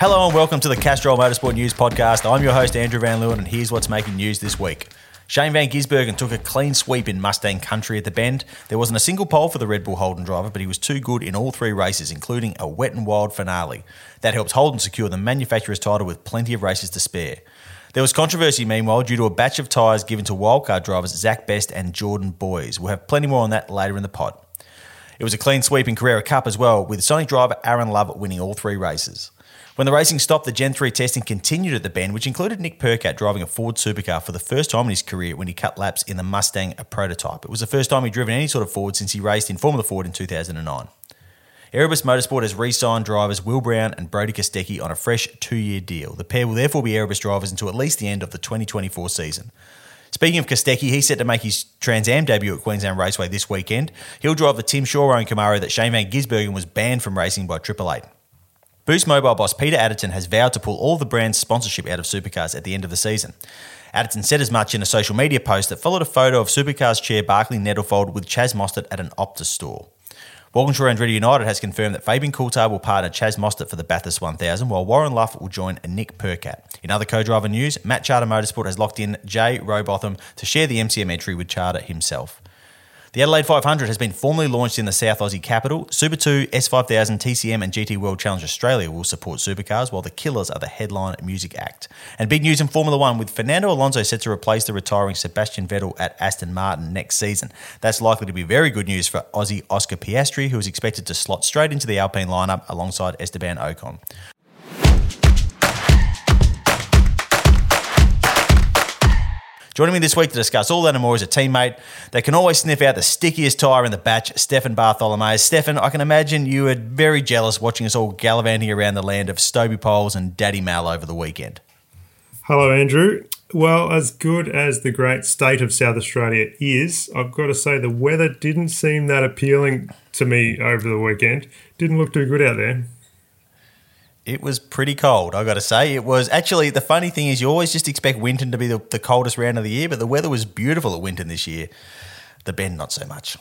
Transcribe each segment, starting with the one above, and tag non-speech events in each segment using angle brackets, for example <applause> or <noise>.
Hello and welcome to the Castrol Motorsport News Podcast. I'm your host, Andrew Van Leeuwen, and here's what's making news this week. Shane Van Gisbergen took a clean sweep in Mustang Country at the Bend. There wasn't a single pole for the Red Bull Holden driver, but he was too good in all three races, including a wet and wild finale. That helped Holden secure the manufacturer's title with plenty of races to spare. There was controversy, meanwhile, due to a batch of tyres given to wildcard drivers Zach Best and Jordan Boys. We'll have plenty more on that later in the pod. It was a clean sweep in Carrera Cup as well, with Sonic driver Aaron Love winning all three races. When the racing stopped, the Gen 3 testing continued at the Bend, which included Nick Percat driving a Ford supercar for the first time in his career when he cut laps in the Mustang a prototype. It was the first time he'd driven any sort of Ford since he raced in Formula Ford in 2009. Erebus Motorsport has re signed drivers Will Brown and Brody Kostecki on a fresh two year deal. The pair will therefore be Erebus drivers until at least the end of the 2024 season. Speaking of Kostecki, he's set to make his Trans Am debut at Queensland Raceway this weekend. He'll drive the Tim Shaw owned Camaro that Shane Van Gisbergen was banned from racing by Triple Eight. Boost Mobile boss Peter Adderton has vowed to pull all the brand's sponsorship out of supercars at the end of the season. Adderton said as much in a social media post that followed a photo of Supercars chair Barclay Nettlefold with Chaz Mostert at an Optus store. Walkinshaw Andretti United has confirmed that Fabian Coulthard will partner Chaz Mostert for the Bathurst 1000, while Warren Luff will join Nick Percat. In other co-driver news, Matt Chahda Motorsport has locked in Jay Robotham to share the MCM entry with Chahda himself. The Adelaide 500 has been formally launched in the South Aussie capital. Super 2, S5000, TCM, and GT World Challenge Australia will support supercars, while the Killers are the headline music act. And big news in Formula One with Fernando Alonso set to replace the retiring Sebastian Vettel at Aston Martin next season. That's likely to be very good news for Aussie Oscar Piastri, who is expected to slot straight into the Alpine lineup alongside Esteban Ocon. Joining me this week to discuss all that and more is a teammate that can always sniff out the stickiest tyre in the batch, Stefan Bartholomew. Stefan, I can imagine you were very jealous watching us all gallivanting around the land of Stobie Poles and Daddy Mal over the weekend. Hello, Andrew. Well, as good as the great state of South Australia is, I've got to say the weather didn't seem that appealing to me over the weekend. Didn't look too good out there. It was pretty cold, I got to say. It was actually the funny thing is you always just expect Winton to be the, the coldest round of the year, but the weather was beautiful at Winton this year. The Bend, not so much.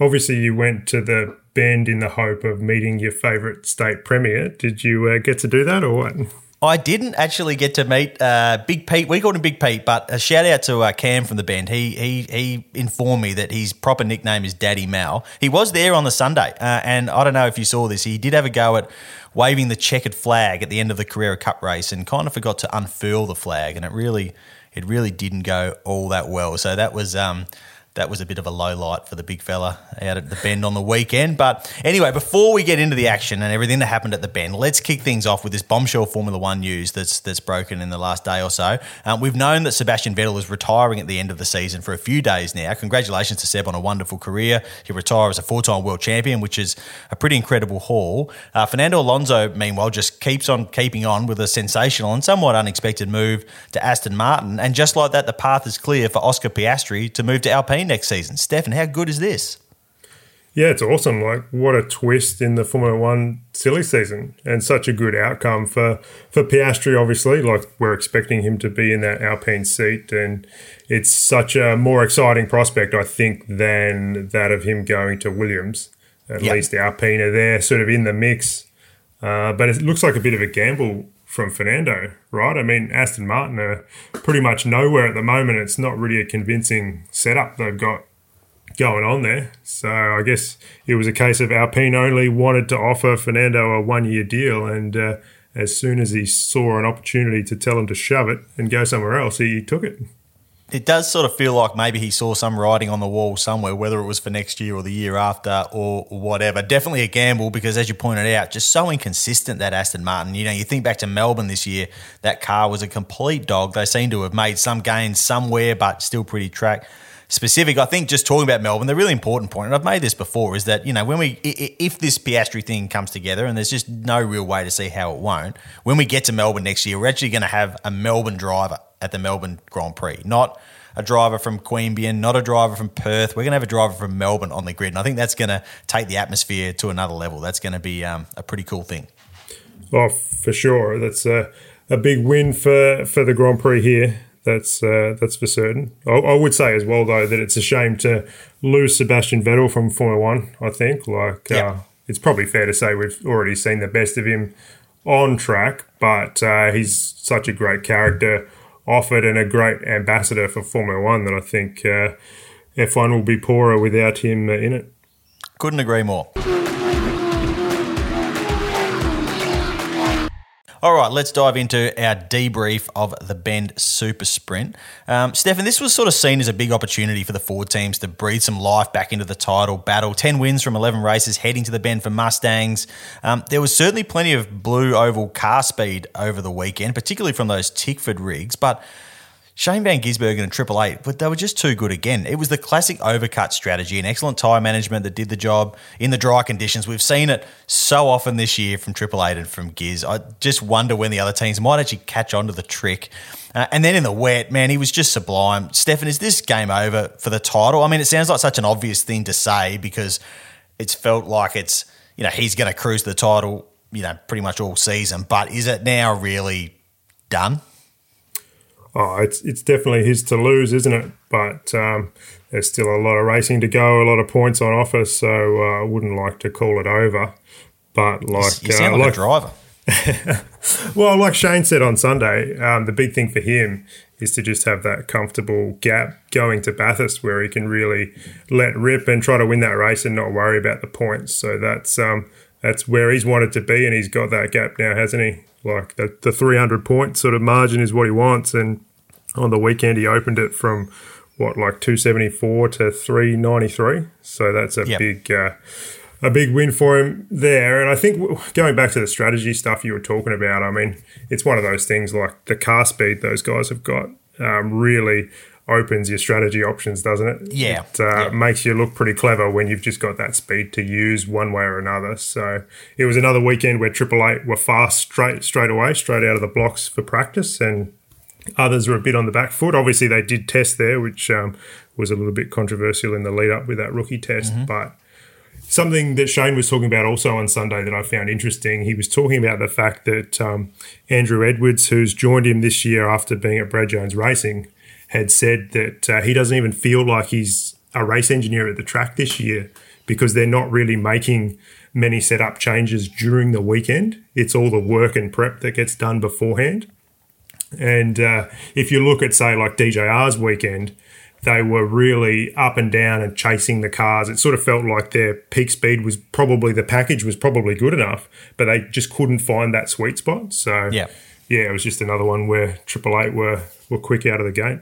Obviously, you went to the Bend in the hope of meeting your favourite state premier. Did you uh, get to do that or what? I didn't actually get to meet uh, Big Pete. We called him Big Pete, but a shout out to uh, Cam from the band. He he he informed me that his proper nickname is Daddy Mal. He was there on the Sunday, uh, and I don't know if you saw this. He did have a go at waving the checkered flag at the end of the Carrera Cup race, and kind of forgot to unfurl the flag, and it really it really didn't go all that well. So that was um, that was a bit of a low light for the big fella out at the bend on the weekend. But anyway, before we get into the action and everything that happened at the bend, let's kick things off with this bombshell Formula One news that's that's broken in the last day or so. Um, we've known that Sebastian Vettel is retiring at the end of the season for a few days now. Congratulations to Seb on a wonderful career. He retired as a four-time world champion, which is a pretty incredible haul. Uh, Fernando Alonso, meanwhile, just keeps on keeping on with a sensational and somewhat unexpected move to Aston Martin, and just like that, the path is clear for Oscar Piastri to move to Alpine next season. Stefan, how good is this? Yeah, it's awesome. Like, what a twist in the Formula One silly season, and such a good outcome for for Piastri. Obviously, like we're expecting him to be in that Alpine seat, and it's such a more exciting prospect, I think, than that of him going to Williams. At yep. least the Alpine are there, sort of in the mix. Uh, but it looks like a bit of a gamble from Fernando, right? I mean, Aston Martin are pretty much nowhere at the moment. It's not really a convincing setup they've got going on there. So I guess it was a case of Alpine only wanted to offer Fernando a one year deal, and uh, as soon as he saw an opportunity to tell him to shove it and go somewhere else, he took it. It does sort of feel like maybe he saw some writing on the wall somewhere, whether it was for next year or the year after or whatever. Definitely a gamble because, as you pointed out, just so inconsistent that Aston Martin. You know, you think back to Melbourne this year, that car was a complete dog. They seem to have made some gains somewhere, but still pretty track specific. I think just talking about Melbourne, the really important point, and I've made this before, is that you know when we if this Piastri thing comes together, and there's just no real way to see how it won't. When we get to Melbourne next year, we're actually going to have a Melbourne driver at the Melbourne Grand Prix, not a driver from Queanbeyan, not a driver from Perth. We're going to have a driver from Melbourne on the grid, and I think that's going to take the atmosphere to another level. That's going to be um, a pretty cool thing. Oh, for sure, that's a, a big win for for the Grand Prix here. That's uh, that's for certain. I, I, would say as well though that it's a shame to lose Sebastian Vettel from Formula One. I think like yeah. uh, it's probably fair to say we've already seen the best of him on track, but uh, he's such a great character offered and a great ambassador for Formula One that I think uh, F1 will be poorer without him uh, in it. Couldn't agree more. All right, let's dive into our debrief of the Bend Super Sprint. Um, Stefan, this was sort of seen as a big opportunity for the Ford teams to breathe some life back into the title battle. 10 wins from 11 races heading to the Bend for Mustangs. Um, there was certainly plenty of blue oval car speed over the weekend, particularly from those Tickford rigs, but Shane Van Gisbergen and Triple Eight, but they were just too good again. It was the classic overcut strategy and excellent tyre management that did the job in the dry conditions. We've seen it so often this year from Triple Eight and from Giz. I just wonder when the other teams might actually catch on to the trick. Uh, and then in the wet, man, he was just sublime. Stefan, is this game over for the title? I mean, it sounds like such an obvious thing to say because it's felt like it's, you know, he's going to cruise the title, you know, pretty much all season. But is it now really done? Oh, it's it's definitely his to lose, isn't it? But um, there's still a lot of racing to go, a lot of points on offer, so uh, I wouldn't like to call it over. But like, you sound uh, like, like, a driver. <laughs> well, like Shane said on Sunday, um, the big thing for him is to just have that comfortable gap going to Bathurst where he can really let rip and try to win that race and not worry about the points. So that's um, that's where he's wanted to be, and he's got that gap now, hasn't he? Like the, the 300 point sort of margin is what he wants. And on the weekend, he opened it from what, like 274 to 393. So that's a yep. big. Uh, a big win for him there. And I think going back to the strategy stuff you were talking about, I mean, it's one of those things like the car speed those guys have got um, really opens your strategy options, doesn't it? Yeah. It uh, yeah. makes you look pretty clever when you've just got that speed to use one way or another. So it was another weekend where Triple Eight were fast straight straight away, straight out of the blocks for practice, and others were a bit on the back foot. Obviously, they did test there, which um, was a little bit controversial in the lead up with that rookie test, mm-hmm. but. Something that Shane was talking about also on Sunday that I found interesting. He was talking about the fact that um, Andrew Edwards, who's joined him this year after being at Brad Jones Racing, had said that uh, he doesn't even feel like he's a race engineer at the track this year because they're not really making many setup changes during the weekend. It's all the work and prep that gets done beforehand. And uh, if you look at, say, like DJR's weekend, they were really up and down and chasing the cars. It sort of felt like their peak speed was probably the package was probably good enough, but they just couldn't find that sweet spot. So, yeah, yeah it was just another one where Triple Eight were were quick out of the gate.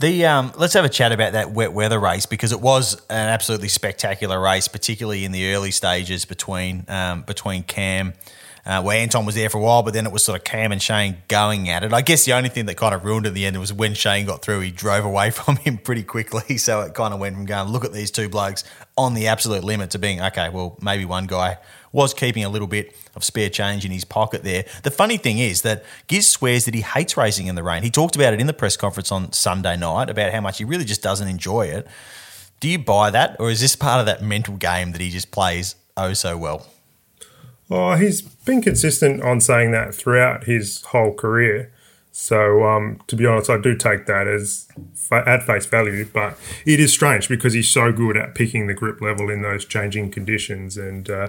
The um, let's have a chat about that wet weather race because it was an absolutely spectacular race, particularly in the early stages between um, between Cam, uh, where Anton was there for a while, but then it was sort of Cam and Shane going at it. I guess the only thing that kind of ruined it in the end was when Shane got through, he drove away <laughs> from him pretty quickly. <laughs> So it kind of went from going, look at these two blokes on the absolute limit to being, okay, well, maybe one guy was keeping a little bit of spare change in his pocket there. The funny thing is that Giz swears that he hates racing in the rain. He talked about it in the press conference on Sunday night about how much he really just doesn't enjoy it. Do you buy that, or is this part of that mental game that he just plays oh so well? Oh, he's been consistent on saying that throughout his whole career. So, um, to be honest, I do take that as at face value. But it is strange because he's so good at picking the grip level in those changing conditions, and uh,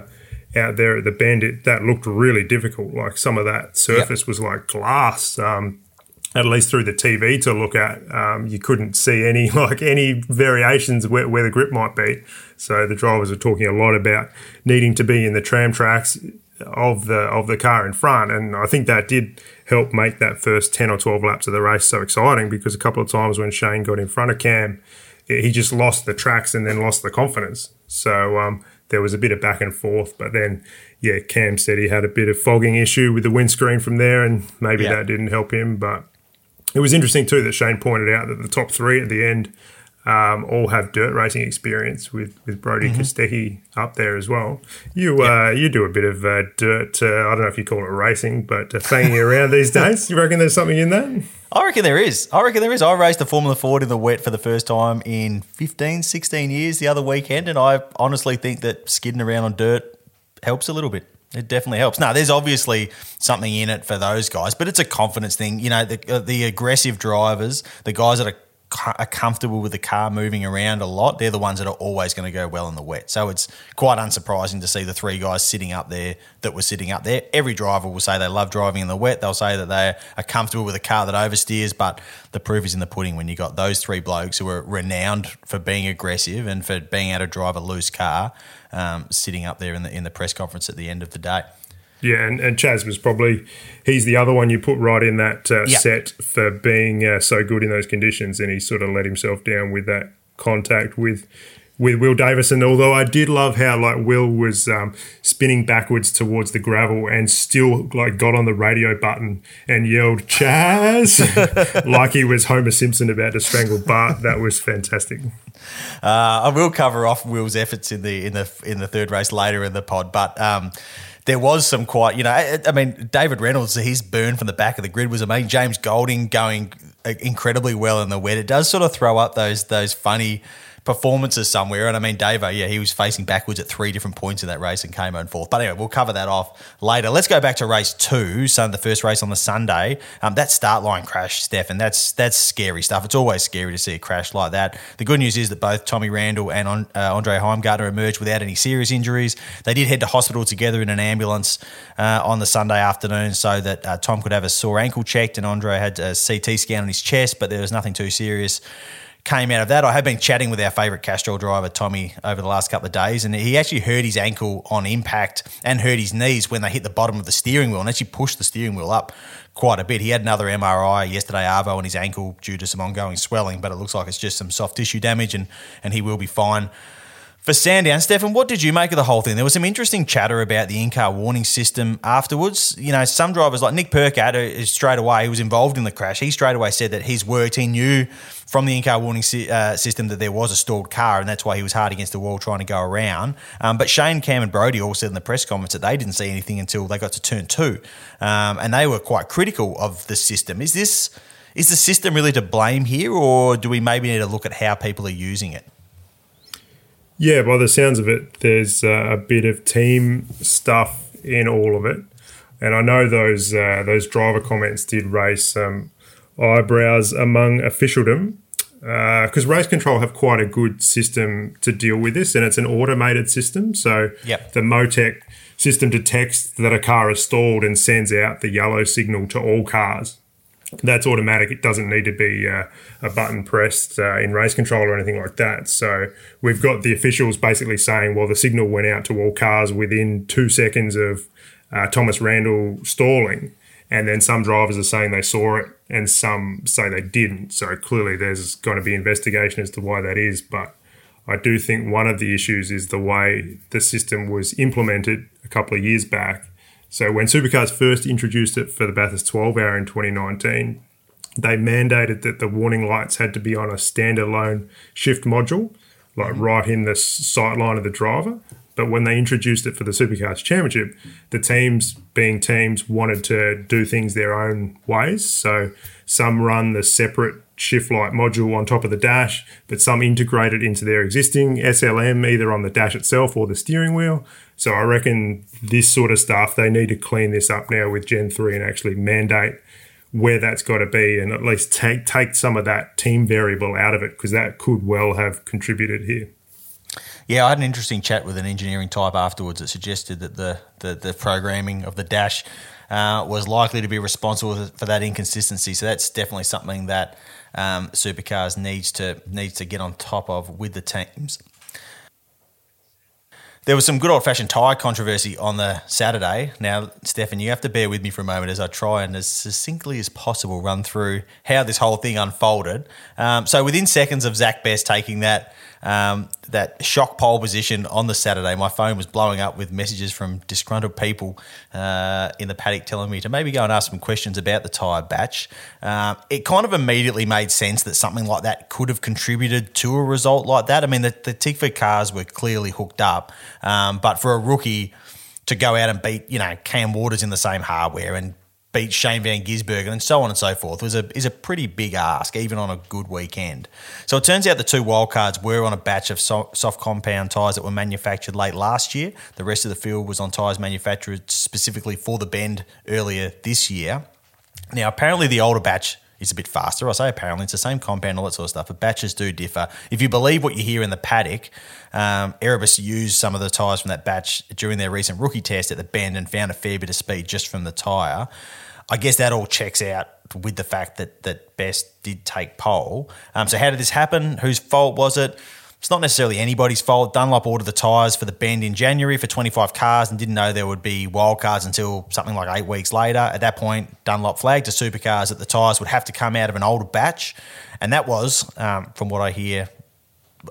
out there at the bend, it, that looked really difficult. Like some of that surface yep. was like glass. Um, at least through the TV to look at, um, you couldn't see any <laughs> like any variations where, where the grip might be. So the drivers were talking a lot about needing to be in the tram tracks of the of the car in front, and I think that did help make that first ten or twelve laps of the race so exciting because a couple of times when Shane got in front of Cam, he just lost the tracks and then lost the confidence. So um, there was a bit of back and forth, but then yeah, Cam said he had a bit of fogging issue with the windscreen from there, and maybe Yeah. that didn't help him. But it was interesting too that Shane pointed out that the top three at the end um, all have dirt racing experience with with Brody Mm-hmm. Kostecki up there as well. You uh, you do a bit of uh, dirt. Uh, I don't know if you call it racing, but uh, fanging around <laughs> these days. You reckon there's something in that? I reckon there is. I reckon there is. I raced the Formula Ford in the wet for the first time in 15, 16 years the other weekend, and I honestly think that skidding around on dirt helps a little bit. It definitely helps. Now, there's obviously something in it for those guys, but it's a confidence thing. You know, the, uh, the aggressive drivers, the guys that are, are comfortable with the car moving around a lot, they're the ones that are always going to go well in the wet. So it's quite unsurprising to see the three guys sitting up there that were sitting up there. Every driver will say they love driving in the wet. They'll say that they are comfortable with a car that oversteers, but the proof is in the pudding when you got those three blokes who are renowned for being aggressive and for being able to drive a loose car um, sitting up there in the in the press conference at the end of the day. Yeah, and, and Chaz was probably he's the other one you put right in that uh, Yeah. set for being uh, so good in those conditions, and he sort of let himself down with that contact with with Will Davison. Although I did love how like Will was um, spinning backwards towards the gravel and still like got on the radio button and yelled Chaz <laughs> like he was Homer Simpson about to strangle Bart. That was fantastic. Uh, I will cover off Will's efforts in the in the in the third race later in the pod, but um, there was some quite you know I, I mean David Reynolds his burn from the back of the grid was amazing. James Golding going uh, incredibly well in the wet. It does sort of throw up those those funny performances somewhere. And I mean, Davo, yeah, he was facing backwards at three different points in that race and came on fourth. But anyway, we'll cover that off later. Let's go back to race two, so the first race on the Sunday. Um, that start line crash, Stefan, that's that's scary stuff. It's always scary to see a crash like that. The good news is that both Tommy Randall and uh, Andre Heimgartner emerged without any serious injuries. They did head to hospital together in an ambulance uh, on the Sunday afternoon so that uh, Tom could have a sore ankle checked and Andre had a CT scan on his chest, but there was nothing too serious came out of that. I have been chatting with our favourite Castrol driver, Tommy, over the last couple of days, and he actually hurt his ankle on impact and hurt his knees when they hit the bottom of the steering wheel and actually pushed the steering wheel up quite a bit. He had another MRI yesterday, Arvo, on his ankle due to some ongoing swelling, but it looks like it's just some soft tissue damage and, and he will be fine. For Sandown, Stefan, what did you make of the whole thing? There was some interesting chatter about the in-car warning system afterwards. You know, some drivers like Nick Percat, who is straight away, he was involved in the crash. He straight away said that he's worked, he knew from the in-car warning si- uh, system that there was a stalled car, and that's why he was hard against the wall trying to go around. Um, but Shane, Cam, and Brody all said in the press conference that they didn't see anything until they got to turn two, um, and they were quite critical of the system. Is this is the system really to blame here, or do we maybe need to look at how people are using it? Yeah, by the sounds of it, there's uh, a bit of team stuff in all of it, and I know those uh, those driver comments did raise some eyebrows among officialdom because race control have quite a good system to deal with this, and it's an automated system. So Yep. the Motec system detects that a car is stalled and sends out the yellow signal to all cars that's automatic. It doesn't need to be uh, a button pressed uh, in race control or anything like that. So we've got the officials basically saying, well, the signal went out to all cars within two seconds of uh, Thomas Randall stalling. And then some drivers are saying they saw it and some say they didn't. So clearly there's going to be investigation as to why that is. But I do think one of the issues is the way the system was implemented a couple of years back. So when Supercars first introduced it for the Bathurst 12 hour in 2019, they mandated that the warning lights had to be on a standalone shift module, like mm-hmm. right in the sight line of the driver. But when they introduced it for the Supercars Championship, the teams, being teams, wanted to do things their own ways. So some run the separate shift light module on top of the dash, but some integrate it into their existing SLM, either on the dash itself or the steering wheel. So I reckon this sort of stuff, they need to clean this up now with Gen 3 and actually mandate where that's got to be and at least take take some of that team variable out of it because that could well have contributed here. Yeah, I had an interesting chat with an engineering type afterwards that suggested that the, the, the programming of the dash uh, was likely to be responsible for that inconsistency. So that's definitely something that um, Supercars needs to needs to get on top of with the teams. There was some good old fashioned tyre controversy on the Saturday. Now, Stefan, you have to bear with me for a moment as I try and as succinctly as possible run through how this whole thing unfolded. Um, so, within seconds of Zach Best taking that um, that shock pole position on the Saturday, my phone was blowing up with messages from disgruntled people uh, in the paddock telling me to maybe go and ask some questions about the tyre batch. Um, it kind of immediately made sense that something like that could have contributed to a result like that. I mean, the, the Tickford cars were clearly hooked up, um, but for a rookie to go out and beat, you know, Cam Waters in the same hardware and beat Shane Van Gisbergen and so on and so forth was a is a pretty big ask, even on a good weekend. So it turns out the two wildcards were on a batch of soft compound tyres that were manufactured late last year. The rest of the field was on tyres manufactured specifically for the bend earlier this year. Now, apparently, the older batch is a bit faster. I say apparently it's the same compound, all that sort of stuff, but batches do differ. If you believe what you hear in the paddock, um, Erebus used some of the tyres from that batch during their recent rookie test at the bend and found a fair bit of speed just from the tyre. I guess that all checks out with the fact that that Best did take pole. Um, so how did this happen? Whose fault was it? It's not necessarily anybody's fault. Dunlop ordered the tyres for the bend in January for 25 cars and didn't know there would be wildcards until something like eight weeks later. At that point, Dunlop flagged to supercars that the tyres would have to come out of an older batch. And that was, um, from what I hear,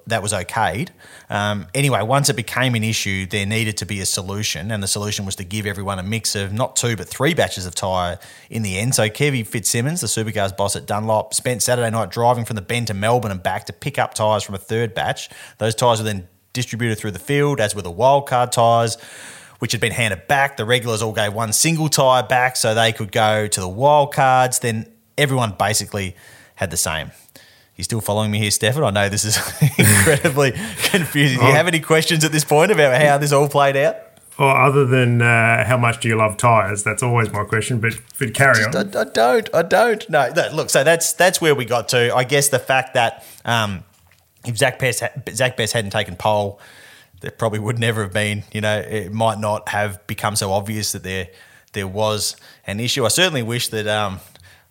that was okayed. Um, anyway, once it became an issue, there needed to be a solution, and the solution was to give everyone a mix of not two but three batches of tyre in the end. So Kevy Fitzsimmons, the supercars boss at Dunlop, spent Saturday night driving from the Bend to Melbourne and back to pick up tyres from a third batch. Those tyres were then distributed through the field, as were the wildcard tyres. Which had been handed back. The regulars all gave one single tyre back so they could go to the wildcards. Then everyone basically had the same. You still following me here, Stefan? I know this is <laughs> incredibly <laughs> confusing. Do you have any questions at this point about how this all played out? Or other than uh, how much do you love tyres? That's always my question. But but carry on. I, I don't. I don't. No. no, Look. So that's that's where we got to. I guess the fact that um, if Zach Best Zach Best hadn't taken pole, there probably would never have been. You know, it might not have become so obvious that there there was an issue. I certainly wish that. Um,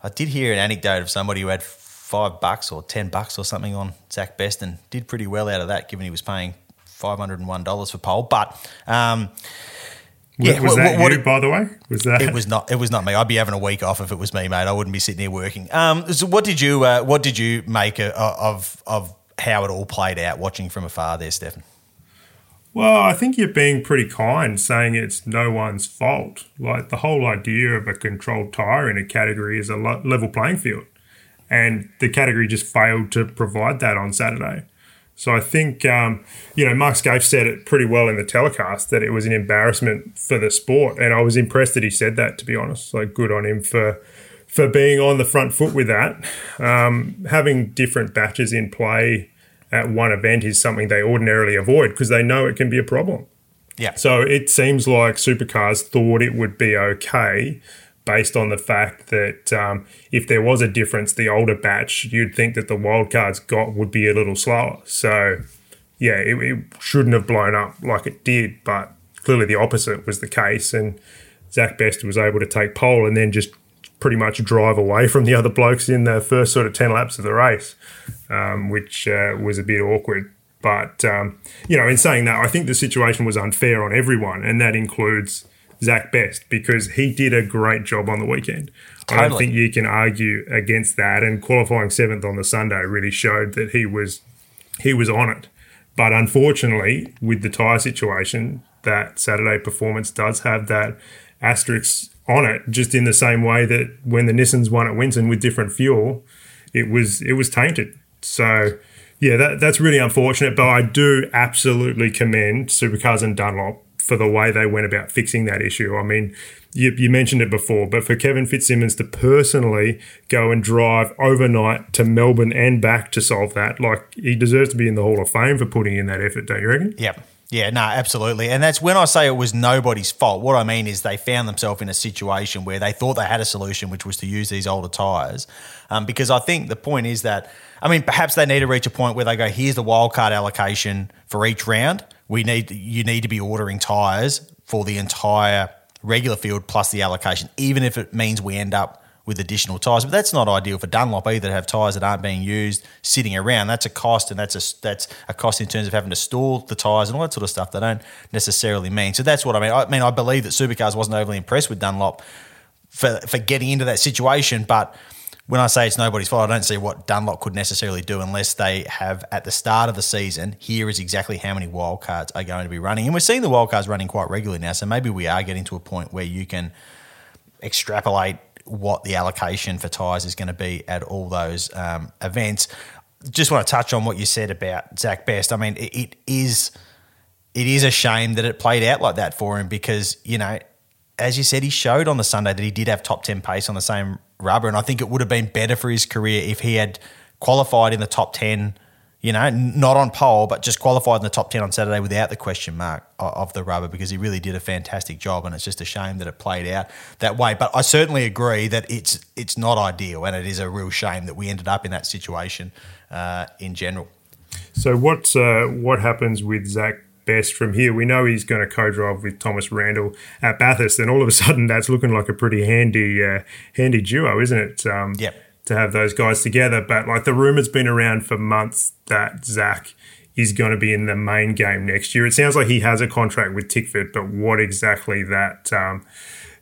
I did hear an anecdote of somebody who had five bucks or ten bucks or something on Zach Best and did pretty well out of that, given he was paying five hundred and one dollars for pole. But um, yeah, was, that what, you, by the way? Was that it? Was not. It was not me. I'd be having a week off if it was me, mate. I wouldn't be sitting here working. Um, so what did you uh, What did you make of of how it all played out, watching from afar there, Stefan? Well, I think you're being pretty kind saying it's no one's fault. Like the whole idea of a controlled tyre in a category is a level playing field and the category just failed to provide that on Saturday. So I think, um, you know, Mark Skaife said it pretty well in the telecast that it was an embarrassment for the sport, and I was impressed that he said that. To be honest, like good on him for for being on the front foot with that. Um, having different batches in play at one event is something they ordinarily avoid because they know it can be a problem. Yeah. So it seems like supercars thought it would be okay based on the fact that um, if there was a difference, the older batch, you'd think that the wildcards got would be a little slower. So, yeah, it, it shouldn't have blown up like it did, but clearly the opposite was the case. And Zach Best was able to take pole and then just pretty much drive away from the other blokes in the first sort of 10 laps of the race, um, which uh, was a bit awkward. But, um, you know, in saying that, I think the situation was unfair on everyone, and that includes Zach Best because he did a great job on the weekend. Totally. I don't think you can argue against that. And qualifying seventh on the Sunday really showed that he was he was on it. But unfortunately, with the tyre situation, that Saturday performance does have that asterisk on it, just in the same way that when the Nissans won at Winton with different fuel, it was it was tainted. So yeah, that, that's really unfortunate. But I do absolutely commend Supercars and Dunlop for the way they went about fixing that issue. I mean, you, you, mentioned it before, but for Kevin Fitzsimmons to personally go and drive overnight to Melbourne and back to solve that, like he deserves to be in the Hall of Fame for putting in that effort, don't you reckon? Yep. Yeah, no, absolutely. And that's when I say it was nobody's fault. What I mean is they found themselves in a situation where they thought they had a solution, which was to use these older tyres. Um, because I think the point is that, I mean, perhaps they need to reach a point where they go, here's the wildcard allocation for each round we need you need to be ordering tires for the entire regular field plus the allocation, even if it means we end up with additional tyres. But that's not ideal for Dunlop either to have tyres that aren't being used sitting around. That's a cost, and that's a that's a cost in terms of having to store the tyres and all that sort of stuff. They don't necessarily mean. So that's what I mean. I mean, I believe that Supercars wasn't overly impressed with Dunlop for for getting into that situation, but when I say it's nobody's fault, I don't see what Dunlop could necessarily do unless they have at the start of the season. Here is exactly how many wildcards are going to be running, and we're seeing the wildcards running quite regularly now. So maybe we are getting to a point where you can extrapolate what the allocation for tyres is going to be at all those um, events. Just want to touch on what you said about Zach Best. I mean, it, it is it is a shame that it played out like that for him because you know, as you said, he showed on the Sunday that he did have top ten pace on the same rubber, and I think it would have been better for his career if he had qualified in the top ten you know, not on pole, but just qualified in the top 10 on Saturday without the question mark of the rubber because he really did a fantastic job. And it's just a shame that it played out that way. But I certainly agree that it's it's not ideal and it is a real shame that we ended up in that situation uh, in general. So, what, uh, what happens with Zach Best from here? We know he's going to co drive with Thomas Randall at Bathurst, and all of a sudden that's looking like a pretty handy, uh, handy duo, isn't it? Um, yep to have those guys together. But like the rumor's been around for months that Zach is going to be in the main game next year. It sounds like he has a contract with Tickford, but what exactly that um,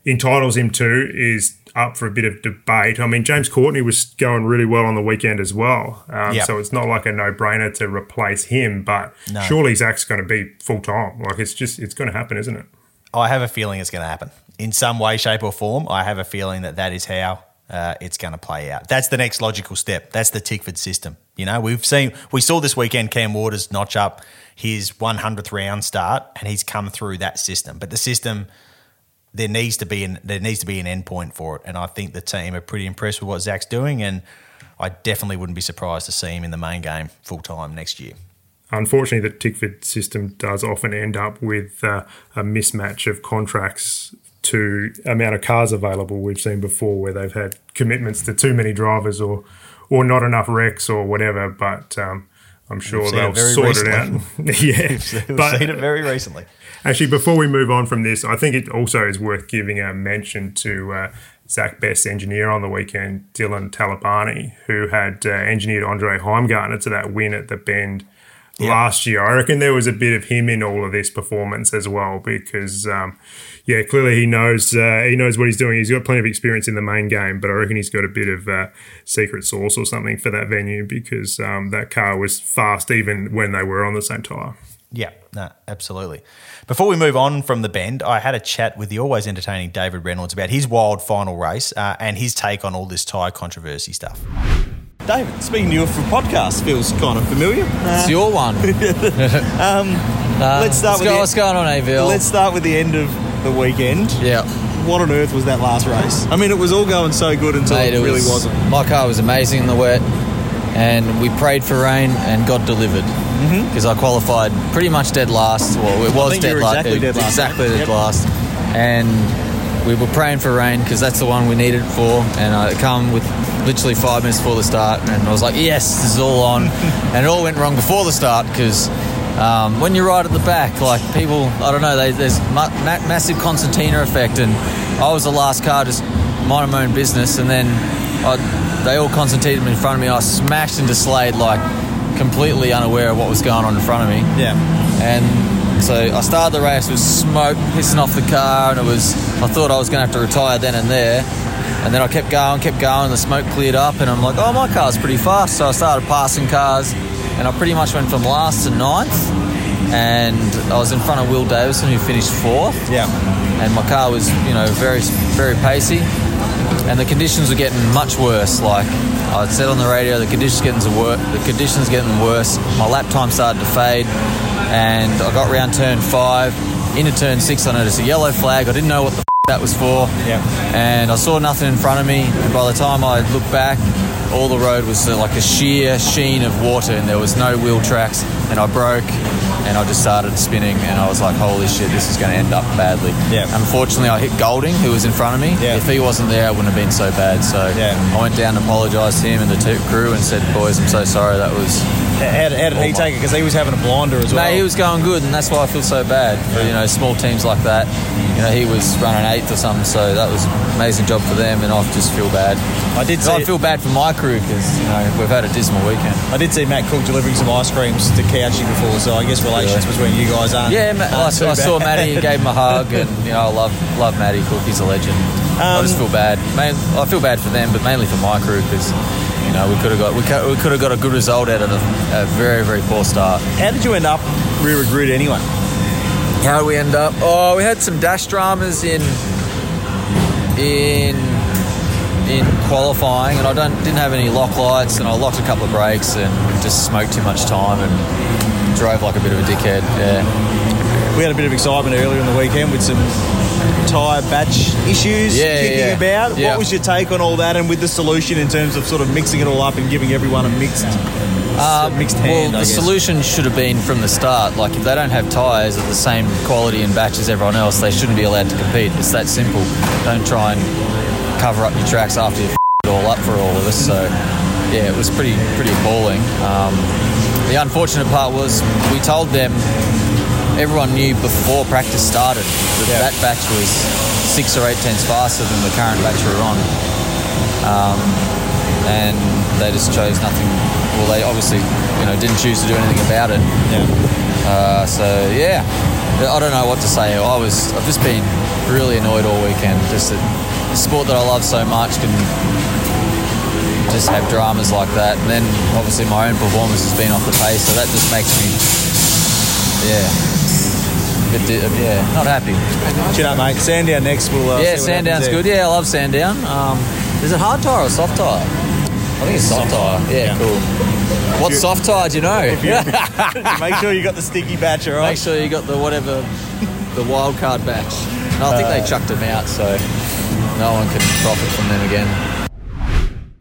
entitles him to is up for a bit of debate. I mean, James Courtney was going really well on the weekend as well. Um, yep. So it's not like a no brainer to replace him, but no. surely Zach's going to be full time. Like it's just, it's going to happen, isn't it? I have a feeling it's going to happen in some way, shape, or form. I have a feeling that that is how uh, it's going to play out. That's the next logical step. That's the Tickford system. You know, we've seen, we saw this weekend Cam Waters notch up his 100th round start, and he's come through that system. But the system, there needs to be an there needs to be an endpoint for it, and I think the team are pretty impressed with what Zach's doing, and I definitely wouldn't be surprised to see him in the main game full time next year. Unfortunately, the Tickford system does often end up with uh, a mismatch of contracts to amount of cars available we've seen before where they've had commitments to too many drivers or or not enough wrecks or whatever but um, I'm sure they'll sort recently. it out. <laughs> <laughs> yeah. We've but seen it very recently. actually before we move on from this I think it also is worth giving a mention to uh, Zach Best's engineer on the weekend Dylan Talabani who had uh, engineered Andre Heimgartner to that win at the Bend Yep. last year. I reckon there was a bit of him in all of this performance as well because um, yeah, clearly he knows uh, he knows what he's doing. He's got plenty of experience in the main game, but I reckon he's got a bit of uh, secret sauce or something for that venue because um, that car was fast even when they were on the same tyre. Yeah, no, absolutely. Before we move on from the bend, I had a chat with the always entertaining David Reynolds about his wild final race uh, and his take on all this tyre controversy stuff. David, speaking to you from podcast feels kind of familiar. It's your one. <laughs> um, let's start let's with go, the, what's going on, Avil? Let's start with the end of the weekend. Yeah. What on earth was that last race? I mean, it was all going so good until Mate, it, it really was, not My car was amazing in the wet, and we prayed for rain and got delivered because mm-hmm. I qualified pretty much dead last. Well, it was dead, la- exactly dead last. Exactly dead yep. last, and we were praying for rain because that's the one we needed for. And I come with literally five minutes before the start, and I was like, "Yes, this is all on." <laughs> and it all went wrong before the start because um, when you're right at the back, like people, I don't know, they, there's ma- ma- massive concertina effect, and I was the last car, just minding my own business, and then I, they all concentrated in front of me. I smashed into Slade like completely unaware of what was going on in front of me. Yeah. And so I started the race with smoke hissing off the car, and it was I thought I was going to have to retire then and there. And then I kept going, kept going, the smoke cleared up, and I'm like, oh, my car's pretty fast. So I started passing cars and I pretty much went from last to ninth. And I was in front of Will Davison, who finished fourth. Yeah. And my car was, you know, very, very pacey. And the conditions were getting much worse. Like I said on the radio, the conditions getting worse. The conditions getting worse. My lap time started to fade, and I got round turn five. Into turn six, I noticed a yellow flag. I didn't know what the that was for. Yeah. And I saw nothing in front of me. And by the time I looked back, all the road was uh, like a sheer sheen of water and there was no wheel tracks and I broke and I just started spinning and I was like holy shit this is going to end up badly yeah unfortunately I hit Golding who was in front of me yeah. if he wasn't there I wouldn't have been so bad so yeah. I went down and apologised to him and the crew and said boys I'm so sorry that was How, how did he take it? Because he was having a blinder as well. No, he was going good, and that's why I feel so bad for you know small teams like that. You know, he was running eighth or something, so that was an amazing job for them, and I just feel bad. I did I feel bad for my crew because you know we've had a dismal weekend. I did see Matt Cook delivering some ice creams to Couchy before, so I guess relations between you guys aren't. Yeah, Ma- I, aren't too I saw. Matty and gave him a hug, and you know I love love Matty Cook. He's a legend. I just um, feel bad. Main, I feel bad for them, but mainly for my crew because know we could have got we could, we could have got a good result out of a, a very very poor start. How did you end up rear grid anyway? How did we end up? Oh, we had some dash dramas in in in qualifying, and I don't didn't have any lock lights, and I locked a couple of brakes and just smoked too much time and drove like a bit of a dickhead. Yeah. We had a bit of excitement earlier in the weekend with some tyre batch issues Yeah, kicking yeah. about. Yeah. What was your take on all that and with the solution in terms of sort of mixing it all up and giving everyone a mixed, mixed hand? well, the solution should have been from the start. Like, if they don't have tyres of the same quality and batch as everyone else, they shouldn't be allowed to compete. It's that simple. Don't try and cover up your tracks after you've it all up for all of us. So, yeah, it was pretty pretty appalling. Um, the unfortunate part was we told them everyone knew before practice started that Yeah. that batch was six or eight tenths faster than the current batch we we're on. Um, and they just chose nothing. Well, they obviously, you know, didn't choose to do anything about it. Yeah. Uh, so yeah, I don't know what to say. I was, I've just been really annoyed all weekend. Just that the sport that I love so much can just have dramas like that, and then obviously my own performance has been off the pace, so that just makes me, yeah, bit, di- yeah, not happy. You know, mate? Sandown next. We'll, uh, Yeah, what Sandown's good. Yeah, I love Sandown. Um, is it hard tire or soft tire? I think it's soft tire. Yeah, cool. What's soft tire? Do you know? <laughs> <laughs> Make sure you got the sticky batch, all right? Make sure you got the whatever, the wild card batch. No, I think they chucked them out, so no one can profit from them again.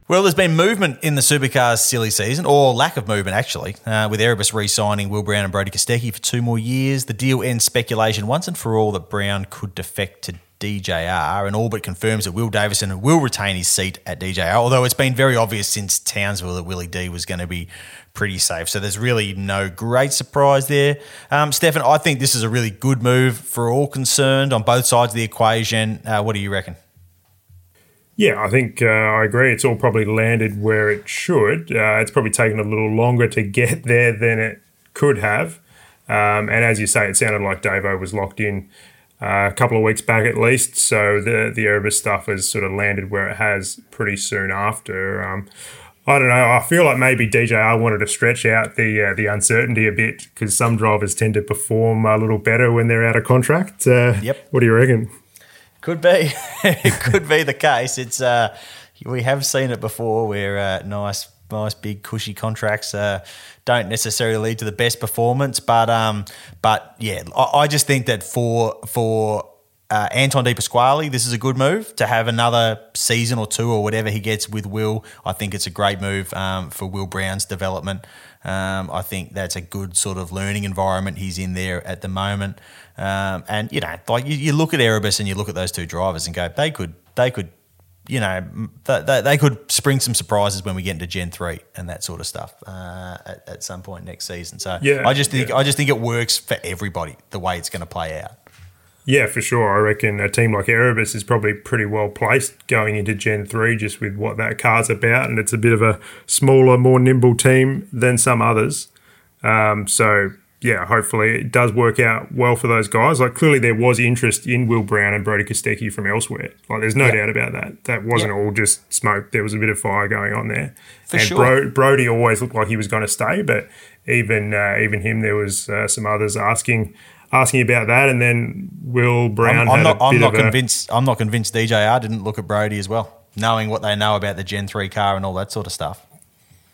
Well, there's been movement in the supercars silly season, or lack of movement actually, uh, with Erebus re-signing Will Brown and Brody Kostecki for two more years. The deal ends speculation once and for all that Brown could defect to DJR, and all but confirms that Will Davison will retain his seat at DJR. Although it's been very obvious since Townsville that Willie D was going to be pretty safe, so there's really no great surprise there. Um, Stefan, I think this is a really good move for all concerned on both sides of the equation. Uh, what do you reckon? Yeah, I think uh, I agree. It's all probably landed where it should. Uh, it's probably taken a little longer to get <laughs> there than it could have. Um, and as you say, it sounded like Davo was locked in uh, a couple of weeks back at least. So the the Erebus stuff has sort of landed where it has pretty soon after. Um, I don't know. I feel like maybe DJR wanted to stretch out the uh, the uncertainty a bit because some drivers tend to perform a little better when they're out of contract. Uh, Yep. What do you reckon? Could be. <laughs> it could be the case. It's uh, we have seen it before where uh, nice, nice big cushy contracts uh, don't necessarily lead to the best performance. But um, but yeah, I, I just think that for for uh, Anton De Pasquale, this is a good move to have another season or two or whatever he gets with Will. I think it's a great move um, for Will Brown's development. Um, I think that's a good sort of learning environment he's in there at the moment. Um, and you know, like you, you look at Erebus and you look at those two drivers and go, they could, they could, you know, they, they, they could spring some surprises when we get into Gen three and that sort of stuff uh, at, at some point next season. So Yeah, I just think yeah. I just think it works for everybody the way it's going to play out. Yeah, for sure. I reckon a team like Erebus is probably pretty well placed going into Gen 3 just with what that car's about. And it's a bit of a smaller, more nimble team than some others. Um, so, yeah, hopefully it does work out well for those guys. Like, clearly there was interest in Will Brown and Brody Kostecki from elsewhere. Like, there's no doubt about that. That wasn't all just smoke. There was a bit of fire going on there. For and sure. Bro- Brody always looked like he was going to stay, but even uh, even him, there was uh, some others asking asking about that, and then Will Brown I'm, I'm not, I'm not convinced. I'm not convinced DJR didn't look at Brody as well, knowing what they know about the Gen three car and all that sort of stuff.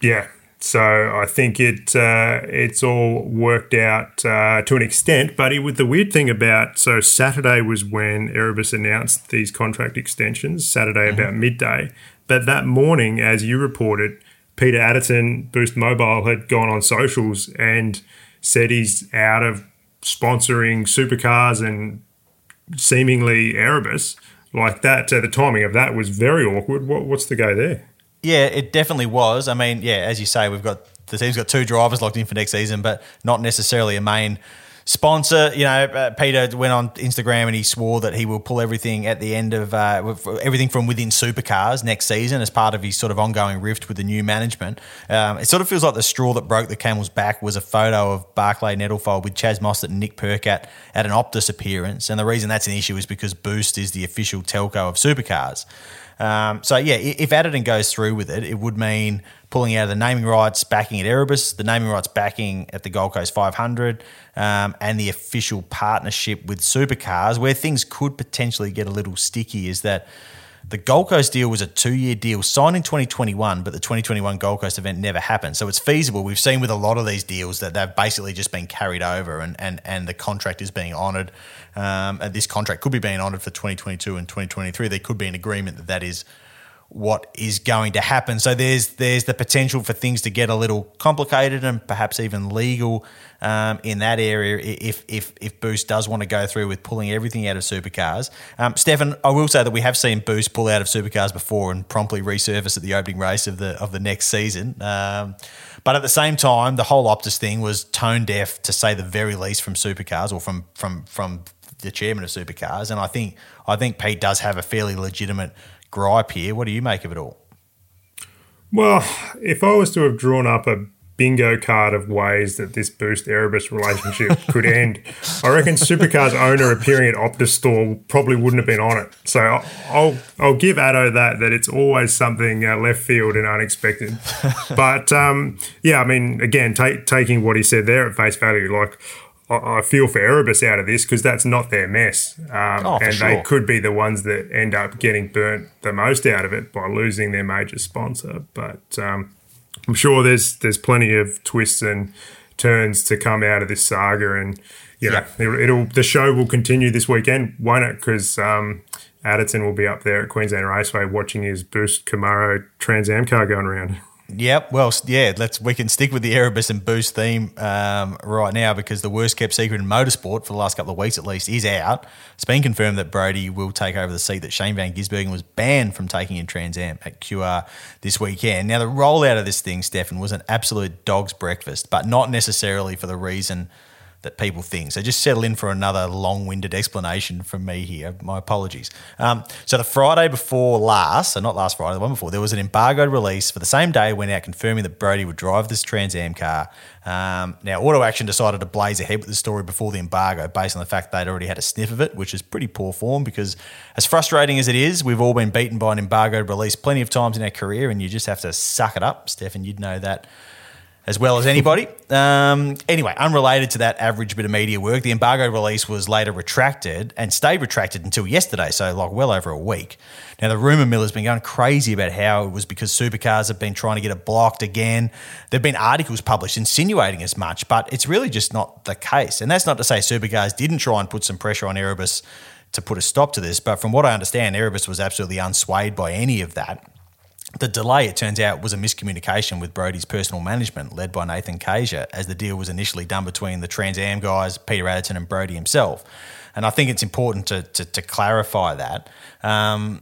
Yeah. So I think it uh, it's all worked out uh, to an extent. But it, with the weird thing about so Saturday was when Erebus announced these contract extensions. Saturday about midday. But that morning, as you reported, Peter Adderton, Boost Mobile, had gone on socials and said he's out of sponsoring supercars and seemingly Erebus. Like that, uh, the timing of that was very awkward. What, what's the go there? Yeah, it definitely was. I mean, yeah, as you say, we've got the team's got two drivers locked in for next season, but not necessarily a main sponsor. You know, uh, Peter went on Instagram and he swore that he will pull everything at the end of uh, everything from within supercars next season as part of his sort of ongoing rift with the new management. Um, it sort of feels like the straw that broke the camel's back was a photo of Barclay Nettlefold with Chaz Mostert and Nick Percat at an Optus appearance. And the reason that's an issue is because Boost is the official telco of supercars. Um, so yeah, if Adderton goes through with it, it would mean pulling out of the naming rights backing at Erebus, the naming rights backing at the Gold Coast 500, um, and the official partnership with Supercars. Where things could potentially get a little sticky is that the Gold Coast deal was a two year deal signed in 2021, but the 2021 Gold Coast event never happened. So it's feasible. We've seen with a lot of these deals that they've basically just been carried over and, and, and the contract is being honoured. Um, and this contract could be being honoured for 2022 and 2023. There could be an agreement that that is what is going to happen. So there's there's the potential for things to get a little complicated and perhaps even legal um, in that area if if if Boost does want to go through with pulling everything out of supercars. Um, Stefan, I will say that we have seen Boost pull out of supercars before and promptly resurface at the opening race of the of the next season. Um, but at the same time, the whole Optus thing was tone deaf to say the very least from supercars or from from from the chairman of supercars. And I think I think Pete does have a fairly legitimate gripe here. What do you make of it all? Well, if I was to have drawn up a bingo card of ways that this Boost Erebus relationship <laughs> could end, I reckon Supercars owner appearing at Optus store probably wouldn't have been on it. So I'll I'll give Addo that that it's always something uh, left field and unexpected. <laughs> but um, yeah, I mean, again, take, taking what he said there at face value, like I feel for Erebus out of this because that's not their mess. Um, oh, and sure. they could be the ones that end up getting burnt the most out of it by losing their major sponsor. But um, I'm sure there's there's plenty of twists and turns to come out of this saga, and you know, it'll, it'll the show will continue this weekend, won't it? Because um, Adderton will be up there at Queensland Raceway watching his Boost Camaro Trans Am car going around. Yep. Well, yeah. Let's we can stick with the Erebus and Boost theme um, right now because the worst kept secret in motorsport for the last couple of weeks at least is out. It's been confirmed that Brodie will take over the seat that Shane Van Gisbergen was banned from taking in Trans Am at QR this weekend. Now the rollout of this thing, Stefan, was an absolute dog's breakfast, but not necessarily for the reason that people think. So just settle in for another long winded explanation from me here. My apologies. Um, so the Friday before last, so not last Friday, the one before, there was an embargoed release for the same day went out confirming that Brodie would drive this Trans Am car. Um, now, Auto Action decided to blaze ahead with the story before the embargo based on the fact they'd already had a sniff of it, which is pretty poor form because, as frustrating as it is, we've all been beaten by an embargoed release plenty of times in our career, and you just have to suck it up. Stefan, you'd know that as well as anybody. <laughs> Um, anyway, unrelated to that average bit of media work, the embargo release was later retracted and stayed retracted until yesterday, so like well over a week. Now, the rumour mill has been going crazy about how it was because supercars have been trying to get it blocked again. There have been articles published insinuating as much, but it's really just not the case. And that's not to say supercars didn't try and put some pressure on Erebus to put a stop to this, but from what I understand, Erebus was absolutely unswayed by any of that. The delay, it turns out, was a miscommunication with Brodie's personal management, led by Nathan Casia, as the deal was initially done between the Trans Am guys, Peter Adderton, and Brodie himself. And I think it's important to, to, to clarify that. Um,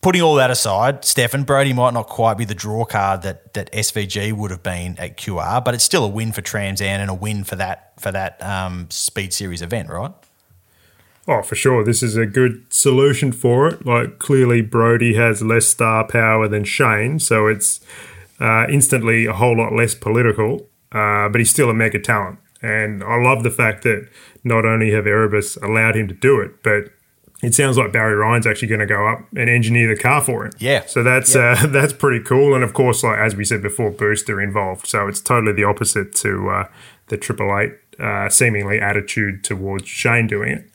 putting all that aside, Stefan, Brodie might not quite be the draw card that, that SVG would have been at QR, but it's still a win for Trans Am and a win for that for that um, Speed Series event, right? Oh, for sure. This is a good solution for it. Like, clearly, Brodie has less star power than Shane, so it's uh, instantly a whole lot less political, uh, but he's still a mega talent. And I love the fact that not only have Erebus allowed him to do it, but it sounds like Barry Ryan's actually going to go up and engineer the car for him. Yeah. So that's yeah. Uh, <laughs> that's pretty cool. And of course, like as we said before, Booster involved. So it's totally the opposite to uh, the Triple Eight uh, seemingly attitude towards Shane doing it.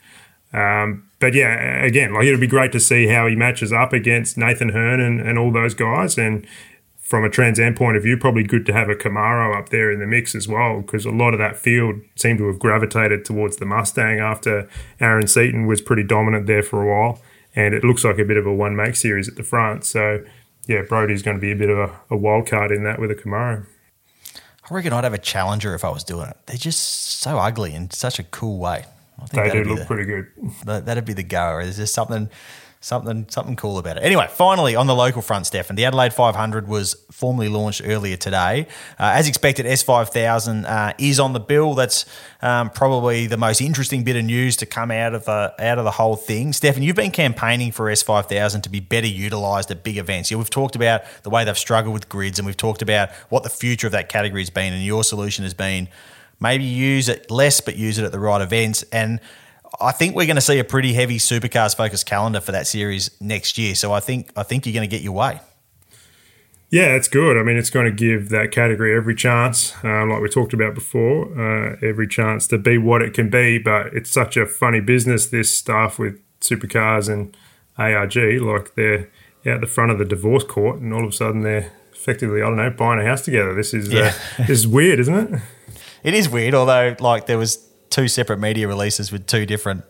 Um, but yeah, again, like it'd be great to see how he matches up against Nathan Herne and, and all those guys. And from a Trans Am point of view, probably good to have a Camaro up there in the mix as well, because a lot of that field seemed to have gravitated towards the Mustang after Aaron Seton was pretty dominant there for a while. And it looks like a bit of a one make series at the front. So yeah, Brodie's going to be a bit of a, a wild card in that with a Camaro. I reckon I'd have a Challenger if I was doing it. They're just so ugly in such a cool way. They do look the, pretty good. That, would be the go. There's just something Something, something cool about it. Anyway, finally on the local front, Stefan, the Adelaide 500 was formally launched earlier today. Uh, as expected, S5000 uh, is on the bill. That's um, probably the most interesting bit of news to come out of the out of the whole thing. Stefan, you've been campaigning for S5000 to be better utilised at big events. Yeah, we've talked about the way they've struggled with grids, and we've talked about what the future of that category has been. And your solution has been maybe use it less, but use it at the right events. And I think we're going to see a pretty heavy supercars focused calendar for that series next year. So I think I think you're going to get your way. Yeah, it's good. I mean, it's going to give that category every chance, um, like we talked about before, uh, every chance to be what it can be. But it's such a funny business, this stuff with supercars and ARG. Like they're out the front of the divorce court, and all of a sudden they're effectively, I don't know, buying a house together. This is uh, yeah. uh, <laughs> this is weird, isn't it? It is weird. Although, like, there was two separate media releases with two different,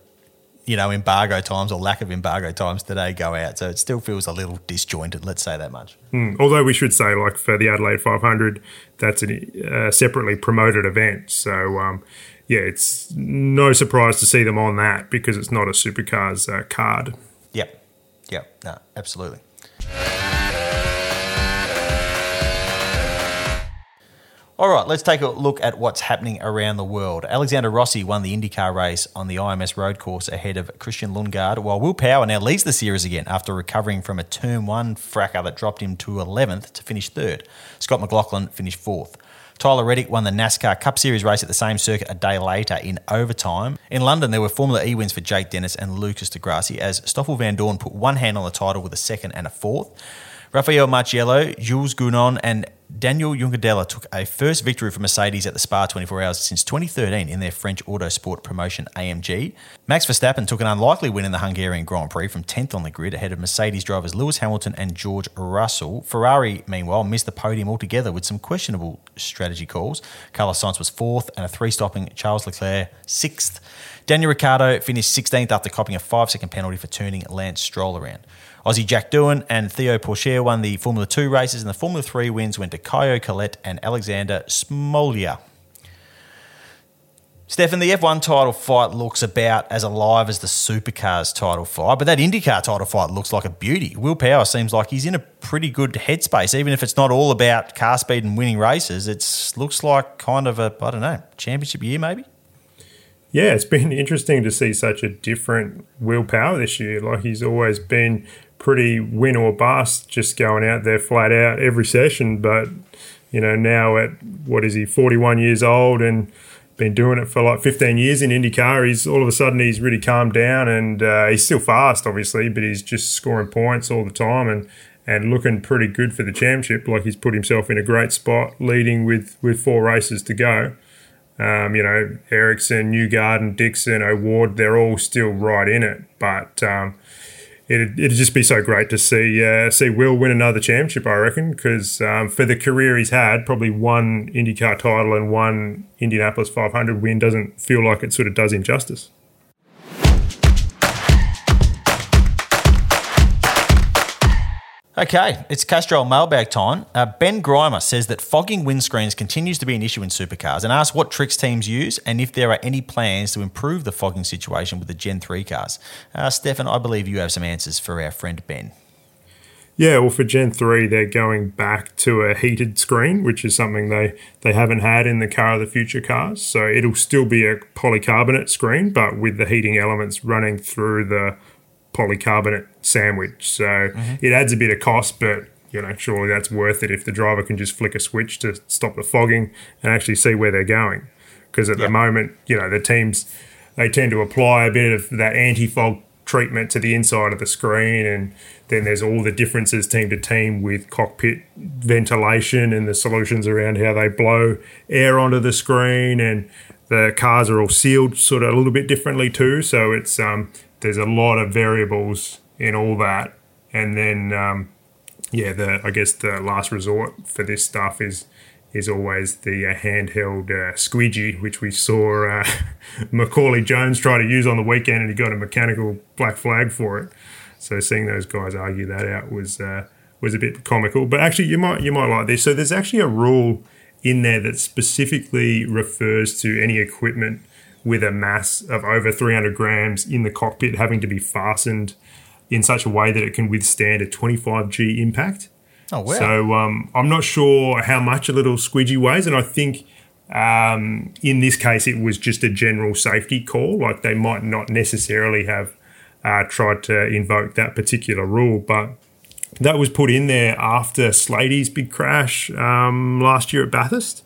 you know, embargo times or lack of embargo times today go out. So it still feels a little disjointed. Let's say that much. Mm. Although we should say, like for the Adelaide 500, that's a uh, separately promoted event. So um, yeah, it's no surprise to see them on that because it's not a supercars uh, card. Yep. Yep. No, absolutely. All right, let's take a look at what's happening around the world. Alexander Rossi won the IndyCar race on the IMS road course ahead of Christian Lundgaard, while Will Power now leads the series again after recovering from a Turn 1 fracas that dropped him to 11th to finish third. Scott McLaughlin finished fourth. Tyler Reddick won the NASCAR Cup Series race at the same circuit a day later in overtime. In London, there were Formula E wins for Jake Dennis and Lucas di Grassi as Stoffel Vandoorne put one hand on the title with a second and a fourth. Raffaele Marciello, Jules Gounon, and Daniel Juncadella took a first victory for Mercedes at the Spa 24 Hours since 2013 in their French Autosport promotion AMG. Max Verstappen took an unlikely win in the Hungarian Grand Prix from 10th on the grid ahead of Mercedes drivers Lewis Hamilton and George Russell. Ferrari, meanwhile, missed the podium altogether with some questionable strategy calls. Carlos Sainz was fourth and a three stopping Charles Leclerc sixth. Daniel Ricciardo finished 16th after copping a five second penalty for turning Lance Stroll around. Aussie Jack Doohan and Theo Pourchaire won the Formula 2 races, and the Formula 3 wins went to Caio Collet and Alexander Smolyar. Stefan, the F1 title fight looks about as alive as the Supercars title fight, but that IndyCar title fight looks like a beauty. Will Power seems like he's in a pretty good headspace, even if it's not all about car speed and winning races. It looks like kind of a, I don't know, championship year maybe? Yeah, it's been <laughs> interesting to see such a different Will Power this year. Like he's always been pretty win or bust, just going out there flat out every session. But you know, now at what is he, forty one years old, and been doing it for like fifteen years in IndyCar. He's all of a sudden he's really calmed down, and uh, he's still fast, obviously, but he's just scoring points all the time and. And looking pretty good for the championship, like he's put himself in a great spot, leading with, with four races to go. Um, you know, Ericsson, Newgarden, Dixon, O'Ward, they're all still right in it. But um, it'd, it'd just be so great to see uh, see Will win another championship. I reckon because um, for the career he's had, probably one IndyCar title and one Indianapolis 500 win doesn't feel like it sort of does him justice. Okay, it's Castrol mailbag time. Uh, ben Grimer says that fogging windscreens continues to be an issue in supercars and asks what tricks teams use and if there are any plans to improve the fogging situation with the Gen 3 cars. Uh, Stefan, I believe you have some answers for our friend Ben. Yeah, well, for Gen 3, they're going back to a heated screen, which is something they, they haven't had in the car of the future cars. So it'll still be a polycarbonate screen, but with the heating elements running through the polycarbonate sandwich. So mm-hmm. it adds a bit of cost, but you know, surely that's worth it if the driver can just flick a switch to stop the fogging and actually see where they're going. Because at yep. the moment, you know, the teams they tend to apply a bit of that anti-fog treatment to the inside of the screen and then there's all the differences team to team with cockpit ventilation and the solutions around how they blow air onto the screen and the cars are all sealed sort of a little bit differently too so it's um, there's a lot of variables in all that, and then um, yeah, the I guess the last resort for this stuff is is always the uh, handheld uh, squeegee, which we saw uh, <laughs> Macaulay Jones try to use on the weekend, and he got a mechanical black flag for it. So seeing those guys argue that out was uh, was a bit comical. But actually, you might you might like this. So there's actually a rule in there that specifically refers to any equipment with a mass of over 300 grams in the cockpit having to be fastened in such a way that it can withstand a 25G impact. Oh, wow. So um, I'm not sure how much a little squidgy weighs, and I think um, in this case it was just a general safety call. Like they might not necessarily have uh, tried to invoke that particular rule, but that was put in there after Slaty's big crash um, last year at Bathurst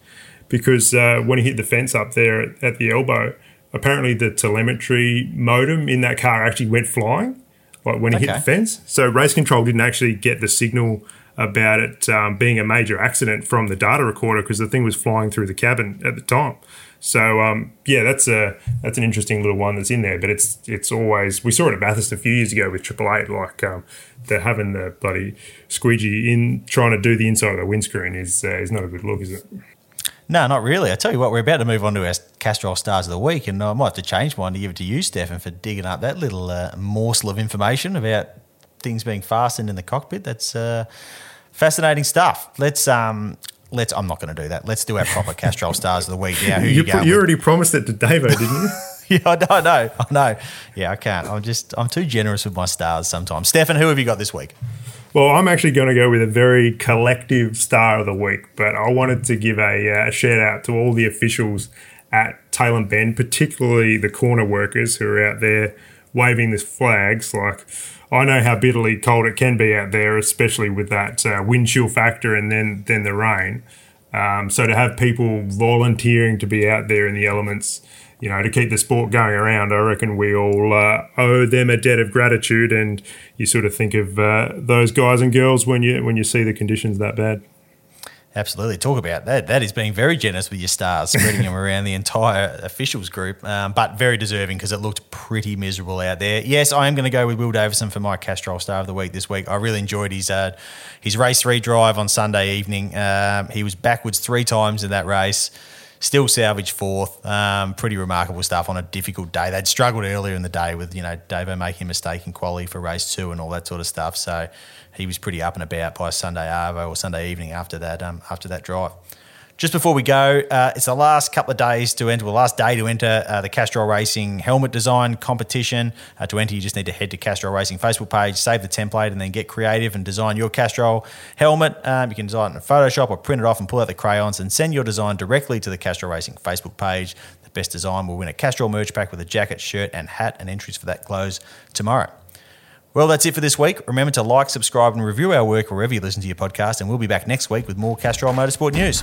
because uh, when he hit the fence up there at, at, the elbow, apparently the telemetry modem in that car actually went flying, like when he okay. hit the fence. So race control didn't actually get the signal about it um, being a major accident from the data recorder because the thing was flying through the cabin at the time. So um, yeah, that's a that's an interesting little one that's in there. But it's it's always we saw it at Bathurst a few years ago with Triple Eight, like um, they're having the bloody squeegee in trying to do the inside of the windscreen is uh, is not a good look, is it? No, not really. I tell you what, we're about to move on to our Castrol Stars of the Week, and I might have to change mine to give it to you, Stefan, for digging up that little uh, morsel of information about things being fastened in the cockpit. That's uh, fascinating stuff. Let's um, let's. I'm not going to do that. Let's do our proper <laughs> Castrol Stars of the Week. Yeah, who you, you, you already promised it to Davo, didn't you? <laughs> yeah, I know, I know, I know. Yeah, I can't. I'm just, I'm too generous with my stars sometimes. Stefan, who have you got this week? Well, I'm actually going to go with a very collective star of the week, but I wanted to give a, uh, shout out to all the officials at Tailem Bend, particularly the corner workers who are out there waving the flags. Like, I know how bitterly cold it can be out there, especially with that uh, wind chill factor and then then the rain. Um, so to have people volunteering to be out there in the elements you know, to keep the sport going around, I reckon we all uh, owe them a debt of gratitude. And you sort of think of uh, those guys and girls when you when you see the conditions that bad. Absolutely. Talk about that. That is being very generous with your stars, spreading them <laughs> around the entire officials group, um, but very deserving because it looked pretty miserable out there. Yes, I am going to go with Will Davison for my Castrol Star of the Week this week. I really enjoyed his uh, his race three drive on Sunday evening. Um, he was backwards three times in that race still salvaged fourth. Um, pretty remarkable stuff on a difficult day. They'd struggled earlier in the day with you know Davo making a mistake in quality for race two and all that sort of stuff. So he was pretty up and about by Sunday Arvo or Sunday evening after that um, after that drive. Just before we go, uh, it's the last couple of days to enter, well, last day to enter uh, the Castrol Racing helmet design competition. Uh, to enter, you just need to head to Castrol Racing Facebook page, save the template, and then get creative and design your Castrol helmet. Um, you can design it in Photoshop or print it off and pull out the crayons and send your design directly to the Castrol Racing Facebook page. The best design will win a Castrol merch pack with a jacket, shirt, and hat, and entries for that close tomorrow. Well, that's it for this week. Remember to like, subscribe, and review our work wherever you listen to your podcast, and we'll be back next week with more Castrol Motorsport news.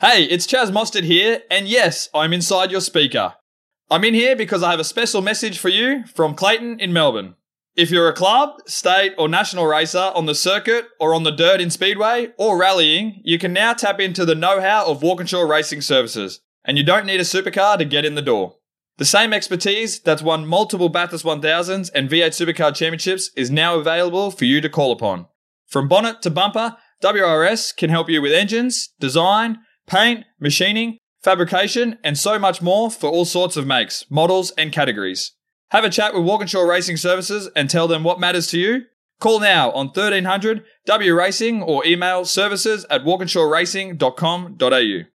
Hey, it's Chaz Mostert here, and yes, I'm inside your speaker. I'm in here because I have a special message for you from Clayton in Melbourne. If you're a club, state, or national racer on the circuit or on the dirt in Speedway or rallying, you can now tap into the know how of Walkinshaw Racing Services, and you don't need a supercar to get in the door. The same expertise that's won multiple Bathurst 1000s and V8 Supercar Championships is now available for you to call upon. From bonnet to bumper, WRS can help you with engines, design, paint, machining, fabrication, and so much more for all sorts of makes, models, and categories. Have a chat with Walkinshaw Racing Services and tell them what matters to you. Call now on 1300 W Racing or email services at walkinshawracing.com.au.